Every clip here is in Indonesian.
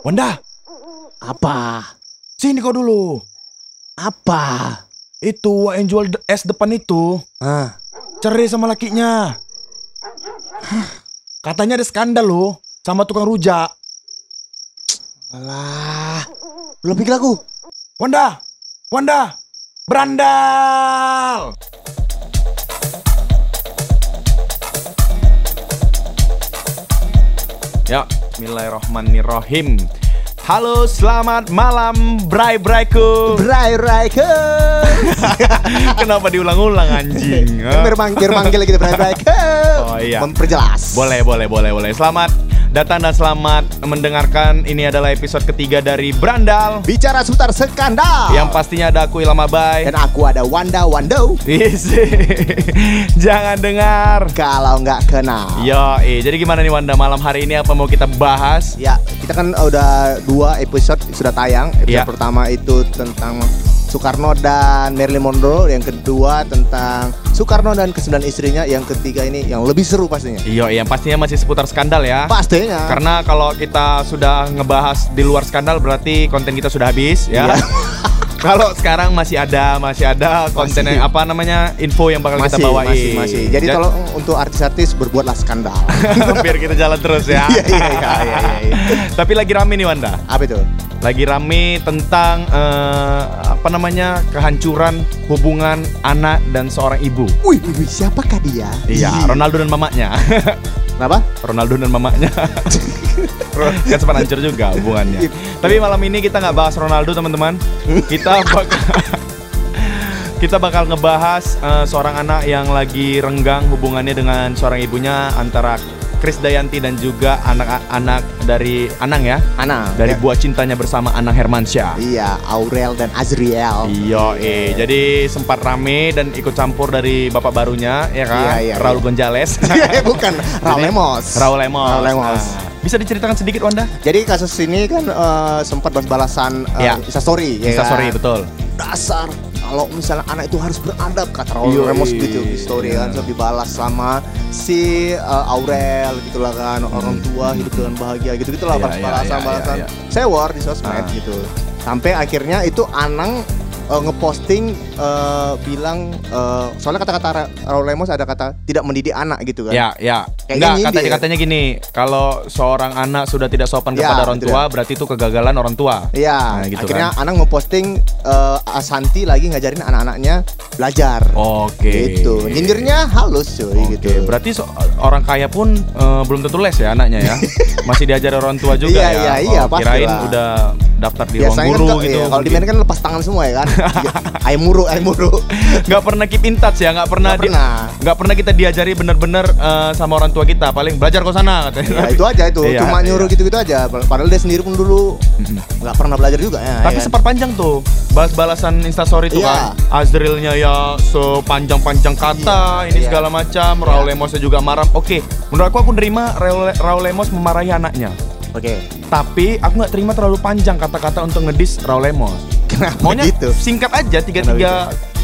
Wanda, Apa? sini kau dulu. Apa? Itu yang jual es depan itu Ah, cerai sama lakinya. Katanya ada skandal loh sama tukang rujak. alah. Belum pikir aku. Wanda, Wanda, berandal. Ya, Bismillahirrahmanirrahim. Halo, selamat malam, bray-brayku. Bray Riker. Kenapa diulang-ulang anjing? Kan manggil manggil gitu Bray Riker. Oh, iya. Memperjelas. Boleh, boleh, boleh, boleh. Selamat datang dan selamat mendengarkan. Ini adalah episode ketiga dari Brandal. Bicara seputar skandal. Yang pastinya ada aku Ilham Abai. dan aku ada Wanda Wando. Jangan dengar. Kalau nggak kenal. Yo, eh, jadi gimana nih Wanda malam hari ini apa mau kita bahas? Ya, kita kan udah dua episode sudah tayang. Episode Iya. pertama itu tentang Soekarno dan Marilyn Monroe, yang kedua tentang Soekarno dan kesembilan istrinya, yang ketiga ini yang lebih seru pastinya. Iya, yang pastinya masih seputar skandal ya. Pastinya. Karena kalau kita sudah ngebahas di luar skandal berarti konten kita sudah habis ya. Iya. kalau sekarang masih ada, masih ada konten Masih. yang apa namanya info yang bakal kita masih, bawain. masih, masih. Jadi Ja- tolong untuk artis-artis berbuatlah skandal. biar kita jalan terus ya. Iya, iya, iya, iya, iya. Tapi lagi rame nih Wanda. Apa itu? Lagi rame tentang eh, apa namanya kehancuran hubungan anak dan seorang ibu. Wih, wih, siapakah dia? Iya, Ronaldo dan mamanya. Kenapa? Ronaldo dan mamanya. kan sempat hancur juga hubungannya. Tapi malam ini kita nggak bahas Ronaldo teman-teman. Kita bakal kita bakal ngebahas eh, seorang anak yang lagi renggang hubungannya dengan seorang ibunya antara Chris Dayanti dan juga anak-anak dari Anang ya. Ana. Dari Ya. buah cintanya bersama Anang Hermansyah. Iya, Aurel dan Azriel. Iya, eh. Jadi sempat rame dan ikut campur dari bapak barunya, ya kan? Iya, iya, Raul iya. Gonzales. Iya, bukan Raul Lemos. Raul Lemos. Raul Lemos. Nah, bisa diceritakan sedikit Wanda? Jadi kasus ini kan eh, sempat balas-balasan uh, Iya. Instastory ya Insta kan? betul. Dasar kalau misalnya anak itu harus beradab kata Raul Yoi. Ramos gitu story kan so dibalas sama si eh, Aurel gitulah kan orang tua hidup dengan bahagia gitu gitulah Hmm. Iya, balas iya, balasan iya, balasan iya, sewor di sosmed Ah. gitu sampai akhirnya itu Anang eh, ngeposting eh, bilang eh, soalnya kata-kata Ra- Raul Lemos ada kata tidak mendidik anak gitu kan Ya, ya. Kayaknya Enggak, nyindir. katanya katanya gini, kalau seorang anak sudah tidak sopan Ya, kepada orang betul. tua, berarti itu kegagalan orang tua. Iya, Nah, gitu akhirnya Anang ngeposting eh, Asanti lagi ngajarin anak-anaknya belajar. Oke. Gitu. Nyindirnya halus cuy Oke, gitu. berarti so- orang kaya pun eh, belum tentu les ya anaknya ya. Masih diajar orang tua juga Iya, ya. iya, iya, Oh, kirain pastilah. udah daftar di ruang Biasanya guru kan gitu. iya, kalau di kan lepas tangan semua ya kan. Iya, ayam muru, ayam muru. nggak pernah keep in touch ya, nggak pernah Nggak di- pernah. nggak pernah kita diajari bener-bener eh, sama orang tua kita. Paling belajar ke sana katanya. Ya itu aja itu, Iya, cuma nyuruh iya. gitu-gitu aja. Padahal dia sendiri pun dulu nggak pernah belajar juga ya. Tapi ya kan? sempat panjang tuh balas-balasan instastory itu Iya. kan. Azrilnya ya sepanjang-panjang kata, Iya, ini iya. segala macam. Raul Lemosnya juga marah. Oke, menurut aku aku nerima Raul, Raul Lemos memarahi anaknya. Oke. Tapi aku nggak terima terlalu panjang kata-kata untuk ngedis Raul Lemos. Kenapa Maunya gitu? singkat aja tiga tiga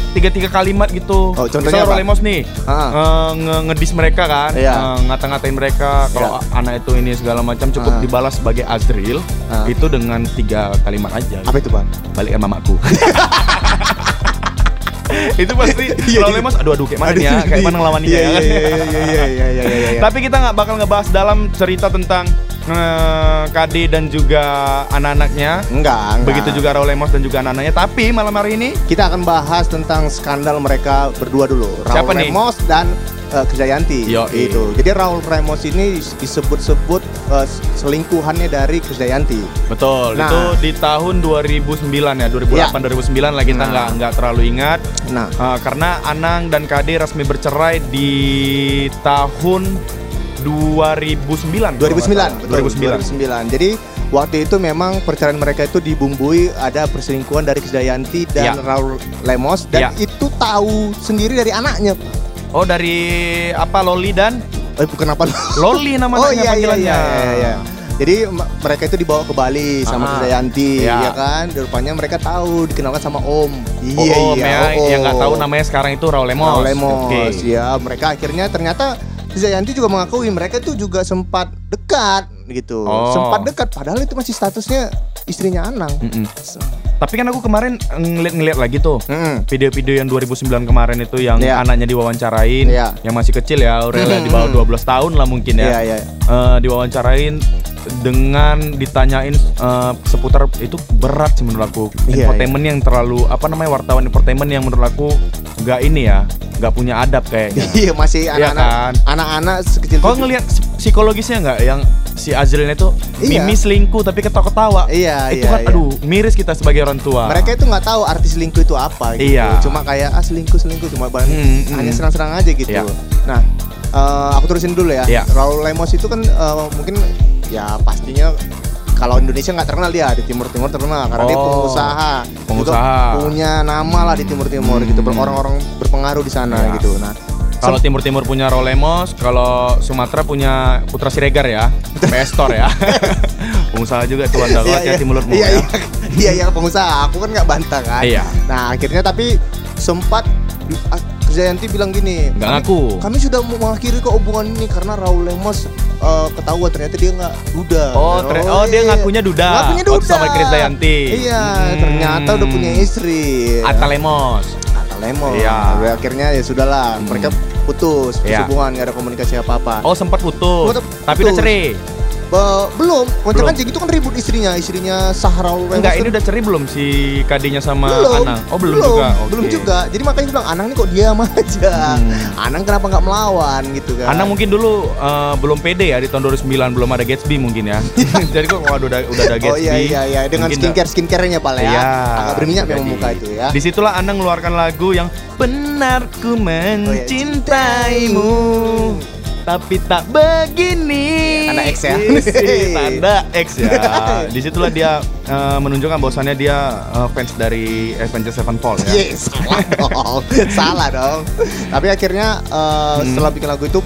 tiga tiga kalimat gitu. Oh, contohnya? Raul Lemos nih eh, nge- ngedis mereka kan, Iya. eh, ngata-ngatain mereka kalau anak itu ini segala macam cukup Ah. dibalas sebagai Azril Ah. itu dengan tiga kalimat aja. Apa itu, Bang? balikan mamaku. itu pasti Iya, Raul iya. Lemos aduh aduh kayak mana nih ya kayak mana ngelawan dia Iya, ya iya, iya, iya, iya, iya, iya, iya, iya. tapi kita nggak bakal ngebahas dalam cerita tentang eh, Kade dan juga anak-anaknya enggak, enggak. begitu juga Raul Lemos dan juga anak-anaknya tapi malam hari ini Kita akan bahas tentang skandal mereka berdua dulu. Raul Siapa nih? Ramos dan uh, Krisdayanti. Yoi. Itu. Jadi Raul Ramos ini disebut-sebut uh, selingkuhannya dari Krisdayanti. betul Nah. itu di tahun 2009 ya 2008 2009 lah kita Nah. nggak nggak terlalu ingat Nah, Eh, karena Anang dan Kade resmi bercerai di tahun 2009 kalau nggak 2009. salah. betul, 2009 2009. Jadi waktu itu memang perceraian mereka itu dibumbui ada perselingkuhan dari Krisdayanti dan Ya. Raul Lemos dan Ya. itu tahu sendiri dari anaknya. Oh dari apa Loli dan Eh bukan apa? Loli nama oh iya iya panggilannya. iya iya. iya. Jadi m- mereka itu dibawa ke Bali sama Ah, Krisdayanti, iya. ya kan? Dan Rupanya mereka tahu dikenalkan sama Om. Oh, Iya oh, iya. ya, oh, yang nggak tahu namanya sekarang itu Raul Lemos. Raul Lemos. Oke. Ya, mereka akhirnya ternyata Krisdayanti juga mengakui mereka itu juga sempat dekat gitu. Oh. Sempat dekat padahal itu masih statusnya istrinya Anang. Mm-mm. Tapi kan aku kemarin ngeliat-ngeliat lagi tuh video-video yang 2009 kemarin itu yang Iya. anaknya diwawancarain, Iya. yang masih kecil ya, Aurelia di bawah 12 tahun lah mungkin ya. Iya, iya. Eh, diwawancarain dengan ditanyain eh, seputar itu berat sih menurut aku. Iya, Infotainment yang terlalu apa namanya wartawan infotainment yang menurut aku nggak ini ya, nggak punya adab kayaknya. Iya, masih Iya anak-anak kan? anak-anak sekecil Kau ngelihat psikologisnya nggak yang si Azril itu Iya. Mimi selingkuh tapi ketawa-ketawa. Iya, itu iya, kan iya. aduh miris kita sebagai orang tua. mereka itu nggak tahu arti selingkuh itu apa gitu. Iya. Cuma kayak ah selingkuh selingkuh cuma ban- Hmm, hanya hmm. serang-serang aja gitu. Iya. Nah, eh, aku terusin dulu ya. Iya. Raul Lemos itu kan eh, mungkin ya pastinya kalau Indonesia nggak terkenal dia di Timur Timur terkenal karena dia Oh, pengusaha, pengusaha. juga punya nama lah di Timur Timur Hmm. gitu, orang-orang berpengaruh di sana Iya. gitu. Nah, Kalau Timur Timur punya Rolemos, kalau Sumatera punya Putra Siregar ya, Pestor ya. Pengusaha juga tuh anda Iya, hati mulutmu iya, ya. iya, iya, iya, pengusaha. Aku kan nggak bantah kan. Iya. Nah, akhirnya tapi sempat ah, Jayanti bilang gini, Nggak ngaku. Kami sudah mau mengakhiri kok hubungan ini karena Raul Lemos eh, ketahuan ternyata dia nggak duda. Oh, ter- oh, dia iya. ngakunya duda. Ngakunya Waktu duda. sama Krisdayanti. Iya, Hmm. ternyata udah punya istri. Atta Lemos. Atta Lemos. Iya. Tapi Akhirnya ya sudahlah, Hmm. mereka putus, putus Iya. hubungan, nggak ada komunikasi apa-apa. Oh sempat putus, Putus. tapi udah cerai. Be- belum, Belum. kan jadi itu kan ribut istrinya, istrinya Sah Raul Lemos. Enggak, ini udah cerai belum si kadinya sama belum, Anang? Oh belum, juga. Oke. belum juga. Jadi makanya bilang Anang ini kok diam aja. Hmm. Anang kenapa nggak melawan gitu kan? Anang mungkin dulu eh, belum pede ya di tahun 2009 belum ada Gatsby mungkin ya. Jadi kok waduh udah, udah ada Oh Gatsby. iya iya iya dengan mungkin skincare skincarenya pala ya. Iya. Agak berminyak memang muka itu ya. Di situlah Anang mengeluarkan lagu yang benar ku Oh, iya. Tapi tak begini. Tanda X ya. Tanda X ya. Di situlah dia eh, menunjukkan bahwasannya dia eh, fans dari Avengers Sevenfold ya. Yes, salah dong. salah dong. Tapi akhirnya uh, Hmm. setelah bikin lagu itu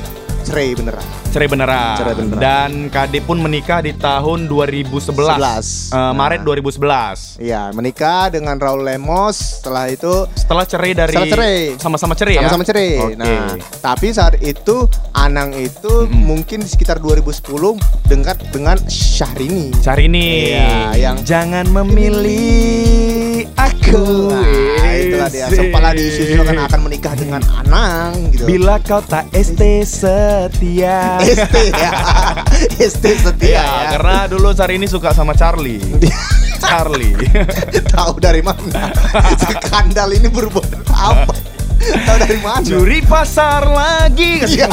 cerai beneran. Cerai beneran. Cerai beneran. Dan KD pun menikah di tahun 2011. 11. Eh, Maret Nah. 2011. Iya, menikah dengan Raul Lemos. Setelah itu Setelah cerai dari Setelah cerai. sama-sama cerai ya. sama-sama cerai. Oke. Nah, tapi saat itu Anang itu Mm-mm. mungkin di sekitar 2010 dekat dengan Syahrini. Cari nih. Iya, yang- jangan memilih aku. Nah, itulah dia. Sempatlah diisukan akan menikah dengan Anang gitu. Bila kau tak ST setia. ST ya. ST setia Iya, ya. karena dulu Sari ini suka sama Charlie. Charlie. Tahu dari mana? Skandal ini berbuat apa? Tahu dari mana? Curi pasar lagi. Iya.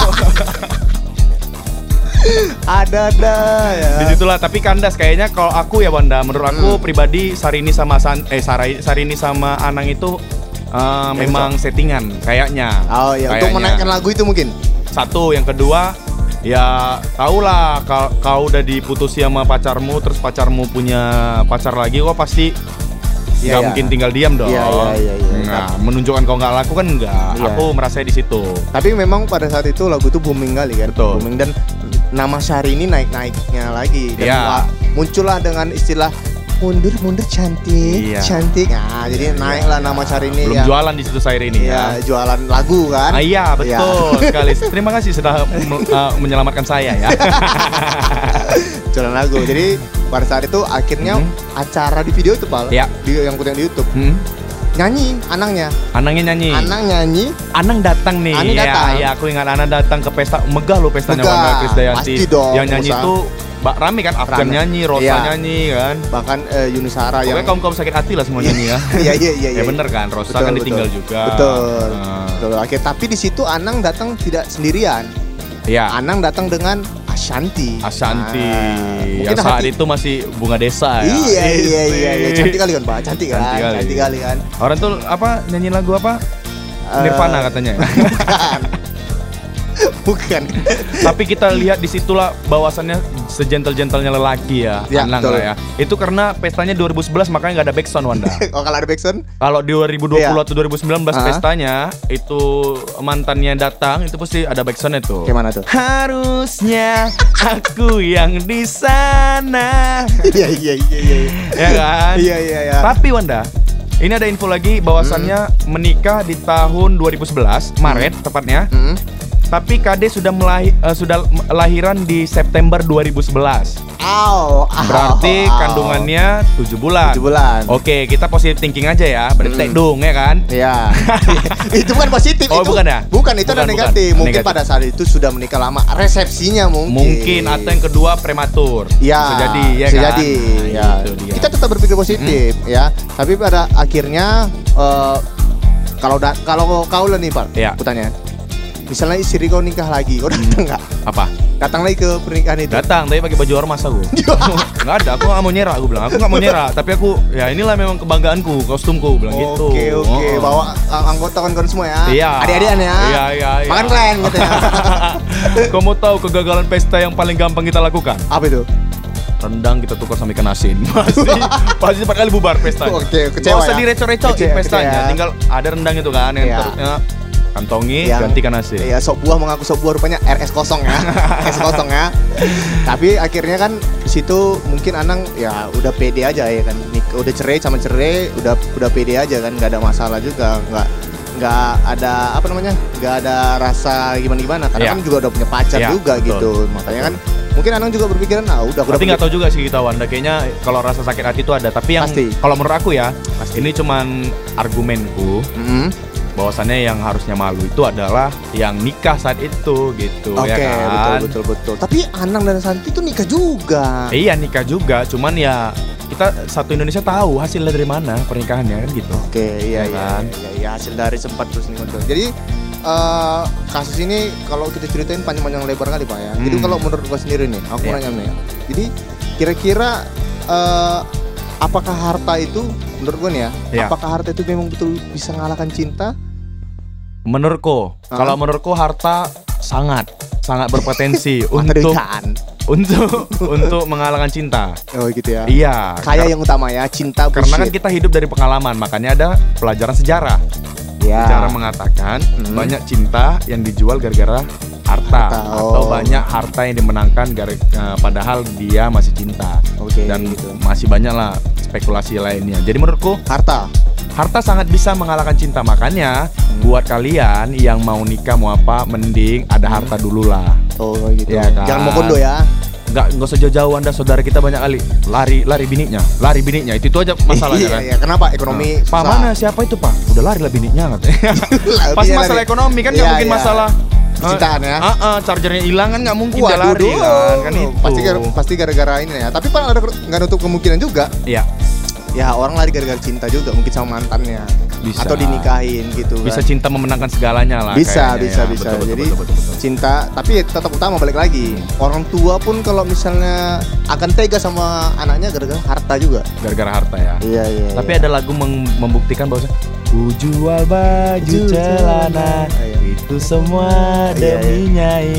Ada ada ya. Di situlah tapi kandas kayaknya kalau aku ya Wanda menurut aku Hmm. pribadi Sarini sama San eh Sarai, Sarini sama Anang itu eh, memang settingan kayaknya. Oh iya, untuk menaikkan lagu itu mungkin. Satu, yang kedua ya tau lah kau, kau udah diputusi sama pacarmu terus pacarmu punya pacar lagi kok pasti Iya, nggak iya. mungkin tinggal diam dong. Iya, iya, iya, iya. Nah, menunjukkan kau nggak laku kan enggak. Iya. Aku merasa di situ. Tapi memang pada saat itu lagu itu booming kali kan. Betul. Booming dan nama Syahrini naik-naiknya lagi dan Iya. wah, muncullah dengan istilah mundur mundur cantik Iya. cantik nah jadi naiklah nama Syahrini Belum yang jualan di situ saya ini ya, ya. jualan lagu kan Ah, iya betul sekali. Terima kasih sudah uh, menyelamatkan saya ya. jualan lagu jadi pada saat itu akhirnya Mhm. acara di video itu pal Ya. di yang kutip di YouTube Hmm? Nyanyi anangnya Anangnya nyanyi. anang nyanyi Anang datang nih. Ani Ya, datang. Ya, aku ingat Anang datang ke pesta megah loh pestanya Megah. Wanda Krisdayanti. Pasti dong, Yang nyanyi itu Mbak Rami kan Afgan nyanyi, Rosa Iya. nyanyi kan. bahkan eh, Yunisara Pokoknya yang kaum kaum sakit hati lah semua nyanyi ya. iya iya iya ya bener kan, Rosa Betul, kan betul. ditinggal juga. betul Nah, betul akhir tapi di situ Anang datang tidak sendirian ya, Anang datang dengan Ashanti Ashanti Nah, yang saat hati- itu masih bunga desa ya. Iya iya iya iya Isi. cantik kali kan Pak cantik kan Cantik kali. cantik kali kan Orang tuh apa nyanyi lagu apa? Eh, Nirvana katanya. ya. Bukan Tapi kita lihat di situlah bahwasannya sejentel-jentelnya lelaki ya, Ya, Anang betul. lah ya. Itu karena pestanya 2011 makanya nggak ada backsound Wanda. oh kalau ada backsound Kalau di 2020 Iya. atau 2019 Ah. pestanya itu mantannya datang itu pasti ada backsound itu. gimana tuh Harusnya aku yang di sana. iya iya iya iya ya kan? iya iya iya Tapi Wanda, ini ada info lagi bahwasannya Hmm. menikah di tahun 2011 Maret tepatnya Hmm. Tapi KD sudah melahi- eh, sudah lahiran di September 2011. Aw, aw, Berarti aw. kandungannya 7 bulan. 7 bulan. Oke, kita positive thinking aja ya. Berarti Hmm. tekdung ya kan? Iya. itu bukan positif Oh, itu. bukan ya? Bukan, itu Bukan, ada bukan. negatif. Mungkin Negatif. pada saat itu sudah menikah lama, resepsinya mungkin. Mungkin atau yang kedua prematur. Ya, Bisa jadi ya bisa kan? jadi. Nah, ya. dia. Kita tetap berpikir positif ya. Tapi pada akhirnya eh, kalau da- kalau kau lah nih Pak, Ya. aku tanya. Misalnya istri kau nikah lagi, kau datang nggak? apa? Datang lagi ke pernikahan itu. Datang tapi pakai baju ormas aku. Nggak ada, aku nggak mau nyerah. Aku bilang, aku nggak mau nyerah. Tapi aku, ya inilah memang kebanggaanku, kostumku, bilang gitu. Oke oke, Oh. bawa uh, anggota kawan-kawan semua ya. Iya. Adik-adikan ya. Iya iya iya. Makan kalian katanya. Kau mau tahu kegagalan pesta yang paling gampang kita lakukan? Apa itu? Rendang kita tukar sama ikan asin. Pasti pasti cepat kali bubar pestanya. Oke, kecewa Nggak usah ya. direco-reco pestanya. kecewa. Tinggal ada rendang itu kan yang Iya. terusnya kantongi Yang- ganti ikan asin. Iya, sop buah mengaku sop buah rupanya RS kosong ya. RS kosong ya. Tapi akhirnya kan di situ mungkin Anang ya udah pede aja ya kan. Nik- udah cerai sama cerai, udah udah pede aja kan, nggak ada masalah juga, nggak nggak ada apa namanya nggak ada rasa gimana gimana karena Iya. kan juga udah punya pacar Iya, juga betul. gitu makanya kan mungkin Anang juga berpikiran ah udah Tapi nggak tahu juga sih kita Wanda kayaknya kalau rasa sakit hati itu ada. Tapi yang kalau menurut aku ya, Pasti. ini cuman argumenku Mm-mm. Bahwasannya yang harusnya malu itu adalah yang nikah saat itu gitu Oke, ya kan. betul betul betul. Tapi Anang dan Santi itu nikah juga. Iya nikah juga, cuman ya kita satu Indonesia tahu hasilnya dari mana pernikahannya kan gitu. Oke, iya Ya iya, kan? iya, iya, hasil dari sempat terus nih betul. Jadi eh, kasus ini kalau kita ceritain panjang-panjang lebar kali pak ya. Jadi Hmm. kalau menurut gua sendiri nih, aku Iya. nanya nih. Jadi kira-kira eh, apakah harta itu menurut gua nih ya? Iya. Apakah harta itu memang betul bisa mengalahkan cinta? Menurutku, Ah. kalau menurutku harta sangat sangat berpotensi untuk untuk untuk mengalahkan cinta. Oh gitu ya. Iya. Kaya yang utama ya, cinta karena kan bullshit. kita hidup dari pengalaman, makanya ada pelajaran sejarah. ya. Sejarah mengatakan Hmm. banyak cinta yang dijual gara-gara harta, Harta, atau oh. banyak harta yang dimenangkan gara eh, padahal dia masih cinta. Oke, Dan gitu. masih banyak lah spekulasi lainnya. Jadi menurutku Harta. Harta sangat bisa mengalahkan cinta. Makanya Hmm. buat kalian yang mau nikah mau apa, mending ada harta dulu lah. Oh gitu. Iya kan? Jangan mau kondo ya. Nggak nggak usah jauh-jauh anda saudara kita banyak kali lari lari biniknya, lari biniknya itu itu aja masalahnya iya, kan. iya. Kenapa ekonomi? Pak susah? mana siapa itu pak? Udah lari lah biniknya katanya. Pas masalah lari. ekonomi kan nggak Iya, mungkin iya. masalah Percintaan ya. Ah, ah, chargernya hilang kan nggak mungkin dia Waduh, lari kan, kan itu. Pasti gara, pasti gara-gara ini ya. Tapi pak ada nggak nutup kemungkinan juga. Iya, Ya orang lari gara-gara cinta juga, mungkin sama mantannya. Bisa. Atau dinikahin gitu. bisa kan. cinta memenangkan segalanya lah. Bisa, kayaknya bisa, ya. bisa. Betul, betul, Jadi betul, betul, betul. cinta, tapi tetap utama balik lagi. Orang tua pun kalau misalnya akan tega sama anaknya gara-gara harta juga. gara-gara harta ya. Iya, iya. Tapi ada lagu membuktikan bahwa ku jual baju celana celana. Iya. itu semua Iya, demi nyai.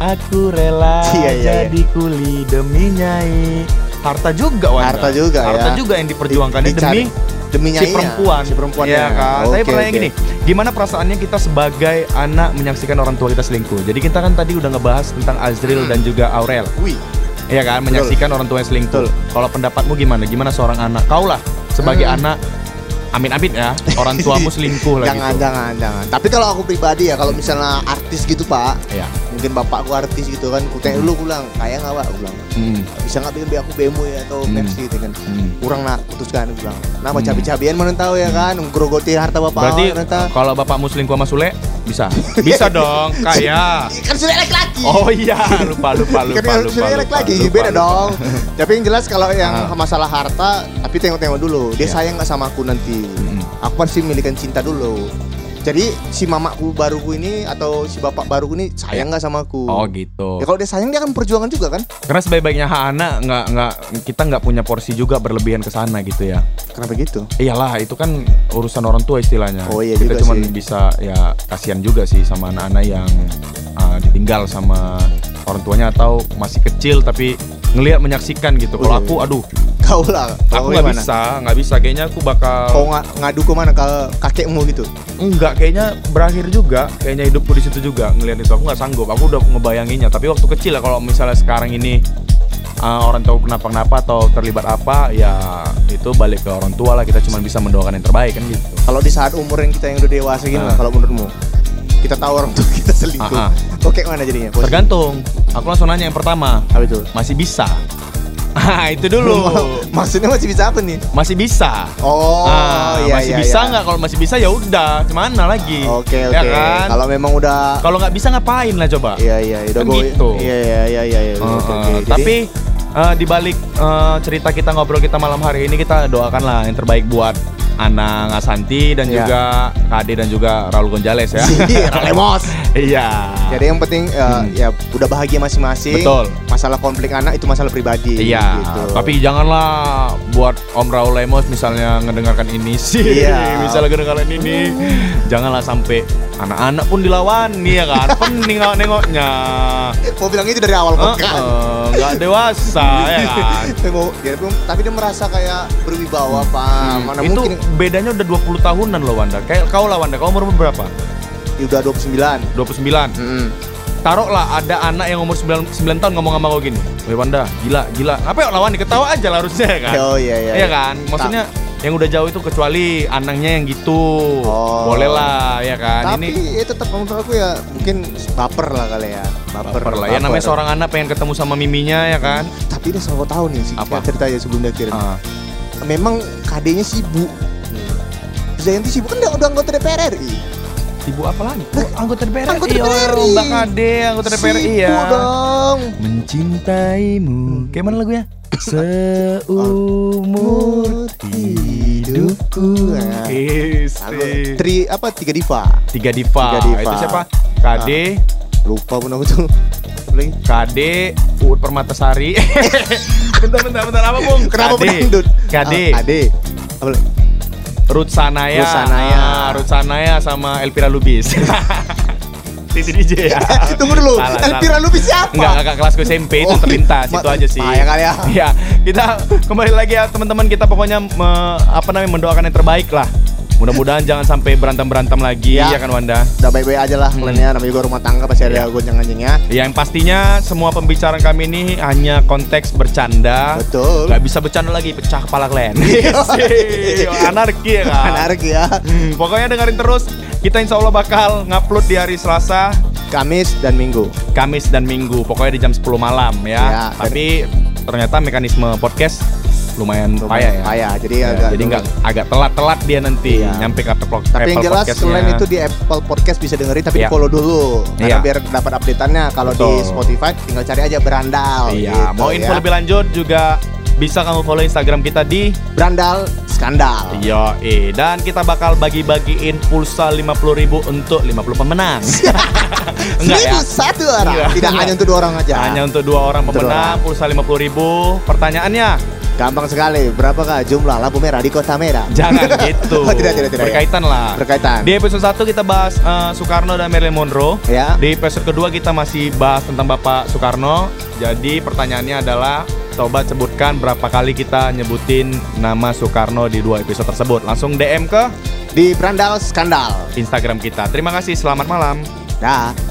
Aku rela Iya, iya, iya. jadi kuli demi nyai. Harta juga Wanda. Harta juga Harta ya. juga yang diperjuangkan Di- demi demi si perempuan. Si perempuan Iya kan. Saya Oke, pertanyaan oke. gini, gimana perasaannya kita sebagai anak menyaksikan orang tua kita selingkuh? Jadi kita kan tadi udah ngebahas tentang Azril Hmm. dan juga Aurel. Wih, Iya kan, menyaksikan orang tua yang selingkuh. Betul. Kalau pendapatmu gimana? Gimana seorang anak? Kau lah sebagai Hmm. anak Amin-amin ya, orang tuamu selingkuh lah jangan, gitu. jangan, jangan. Tapi kalau aku pribadi ya, kalau misalnya artis gitu pak, Iya. Mungkin bapakku artis gitu kan, aku tanya dulu, aku bilang, kaya nggak pak? Aku bilang, Hmm. bisa nggak bikin aku BMW atau Hmm. Mercy gitu kan? Hmm. kurang nak putuskan aku bilang kenapa Hmm. cabi-cabian mana tahu ya kan ngerogoti harta bapak Berarti kalau bapakmu selingkuh sama Sule bisa? Bisa dong, kaya. kan sudah laki-laki Oh iya, lupa lupa lupa kan lupa. sudah lupa, laki-laki lupa, beda lupa. dong tapi yang jelas kalau yang Ah. masalah harta tapi tengok-tengok dulu dia Iya. sayang nggak sama aku nanti Hmm. aku pasti milikan cinta dulu jadi si mamaku baruku ini atau si bapak baruku ini sayang nggak sama aku Oh gitu. ya kalau dia sayang dia akan perjuangan juga kan Karena sebaik-baiknya hak anak nggak nggak kita nggak punya porsi juga berlebihan ke sana gitu ya. kenapa gitu Iyalah itu kan urusan orang tua istilahnya. Oh, iya kita cuma bisa ya kasihan juga sih sama anak-anak yang uh, ditinggal sama orang tuanya atau masih kecil tapi ngelihat menyaksikan gitu. Kalau iya, aku iya. aduh, kau lah aku nggak bisa, nggak bisa. Kayaknya aku bakal kau nga- ngadu ke mana ke kakekmu gitu Enggak, kayaknya berakhir juga. Kayaknya hidupku di situ juga ngelihat itu. Aku nggak sanggup. Aku udah ngebayanginnya. Tapi waktu kecil ya kalau misalnya sekarang ini uh, orang tahu kenapa-kenapa atau terlibat apa, ya itu balik ke orang tua lah. Kita cuma bisa mendoakan yang terbaik kan gitu. Kalau di saat umur yang kita yang udah dewasa gimana Ah. kalau menurutmu? kita tahu orang tua kita selingkuh. Kok kayak mana jadinya? Posisi? Tergantung. Aku langsung nanya yang pertama, Apa itu? masih bisa? Ah, itu dulu. Maksudnya masih bisa apa nih? Masih bisa. Oh, Ah, iya masih iya. bisa iya. nggak? Kalau masih bisa ya udah, gimana lagi? Oke oke. Ya kan? Kalau memang udah Kalau nggak bisa ngapain lah coba? Iya iya udah Kan gitu. Iya iya iya iya. iya, Uh, oke, oke. Jadi- Tapi uh, di balik uh, cerita kita ngobrol kita malam hari ini kita doakan lah yang terbaik buat Anang Asanti dan Iya. juga Kade dan juga Raul Gonzales ya. Iya, Ralemos. Iya. Jadi yang penting uh, Hmm. ya udah bahagia masing-masing. Betul. Masalah konflik anak itu masalah pribadi. Iya, gitu. tapi janganlah buat Om Raul Lemos misalnya ngedengarkan ini sih, Iya. misalnya ngedengarkan ini, janganlah sampai anak-anak pun dilawan nih ya kan, pening nengok nengoknya, mau bilang itu dari awal Eh, podcast. eh, nggak dewasa ya kan. Tapi mau- dia pun- tapi dia merasa kayak berwibawa pak. Hmm, Mana itu mungkin bedanya udah 20 tahunan loh Wanda. Kayak kau lah Wanda, kau umur berapa? Ya udah 29 29. Mm-mm. Taruhlah ada anak yang umur 9, 9 tahun ngomong sama kau gini. Weh Wanda, gila, gila. Apa ya lawan ketawa aja lah harusnya ya kan? Oh iya iya. Iya kan? Maksudnya yang udah jauh itu kecuali anaknya yang gitu. Oh. Boleh lah ya kan. Tapi Ini ya tetap menurut aku ya mungkin baper lah kali ya. Baper, baper lah. Ya namanya seorang anak pengen ketemu sama miminya ya kan. Tapi dia selalu tahu nih sih Apa? cerita ya sebelum dia kirim. Ah. Memang kadenya sibuk. Zayanti sibuk kan udah anggota DPR RI. Ibu apa lagi? Oh, anggota DPR Anggota iya, DPR RI. Mbak Kade, anggota DPR Sibuk iya. dong. Mencintaimu. Kayak mana lagunya? Seumur hidupku. Nah. Istri. Tri apa tiga diva. Tiga diva. Tiga diva. Itu siapa? Kade, Lupa pun aku tuh. Lagi. Kade, Uut Permatasari. bentar, bentar, bentar. Apa, Bung? Kenapa Kade. pedangdut? Kade. Ah, Ade. Apa lagi? Ruth Sanaya. Ruth Sanaya. Ah, Ruth Sanaya sama Elvira Lubis. Titi DJ ya. Tunggu dulu. Salah, Elvira salah. Lubis siapa? Enggak, kakak kelasku SMP itu Oh, terlintas ma- itu aja sih. bahaya kali ya. Iya, kita kembali lagi ya teman-teman kita pokoknya me- apa namanya mendoakan yang terbaik lah. Mudah-mudahan jangan sampai berantem-berantem lagi Ya. ya, kan Wanda. Udah baik-baik aja lah Hmm. ya. Namanya juga rumah tangga pasti ada Iya. Ya, yang pastinya semua pembicaraan kami ini hanya konteks bercanda. Betul. Gak bisa bercanda lagi, pecah kepala kalian. Anarki ya kan. Menarik ya. Hmm, pokoknya dengerin terus. Kita insya Allah bakal ngupload di hari Selasa, Kamis dan Minggu. Kamis dan Minggu. Pokoknya di jam 10 malam ya. Ya, Tapi ternyata mekanisme podcast lumayan payah ya. Payah. Jadi Ya, agak jadi nggak agak telat-telat dia nanti Iya. nyampe ke Apple, Tapi yang jelas selain itu di Apple Podcast bisa dengerin tapi Iya. di follow dulu karena Iya. biar dapat update-annya. Kalau di. Spotify tinggal cari aja Berandal. Iya, gitu mau info ya. lebih lanjut juga bisa kamu follow Instagram kita di Berandal Skandal. Yo, eh dan kita bakal bagi-bagiin pulsa 50.000 untuk 50 pemenang. Enggak ya? Satu orang. Enggak. Tidak hanya untuk dua orang aja. Hanya untuk dua orang pemenang, pulsa 50.000. Pertanyaannya, Gampang sekali. Berapakah jumlah lampu merah di kota merah? jangan gitu. Oh, tidak, tidak, tidak, Berkaitan lah. Berkaitan. Di episode 1 kita bahas eh, Soekarno dan Marilyn Monroe. Ya. Di episode kedua kita masih bahas tentang Bapak Soekarno. Jadi pertanyaannya adalah coba sebutkan berapa kali kita nyebutin nama Soekarno di dua episode tersebut. Langsung DM ke Di Berandal Skandal. Instagram kita. Terima kasih, selamat malam. Dah.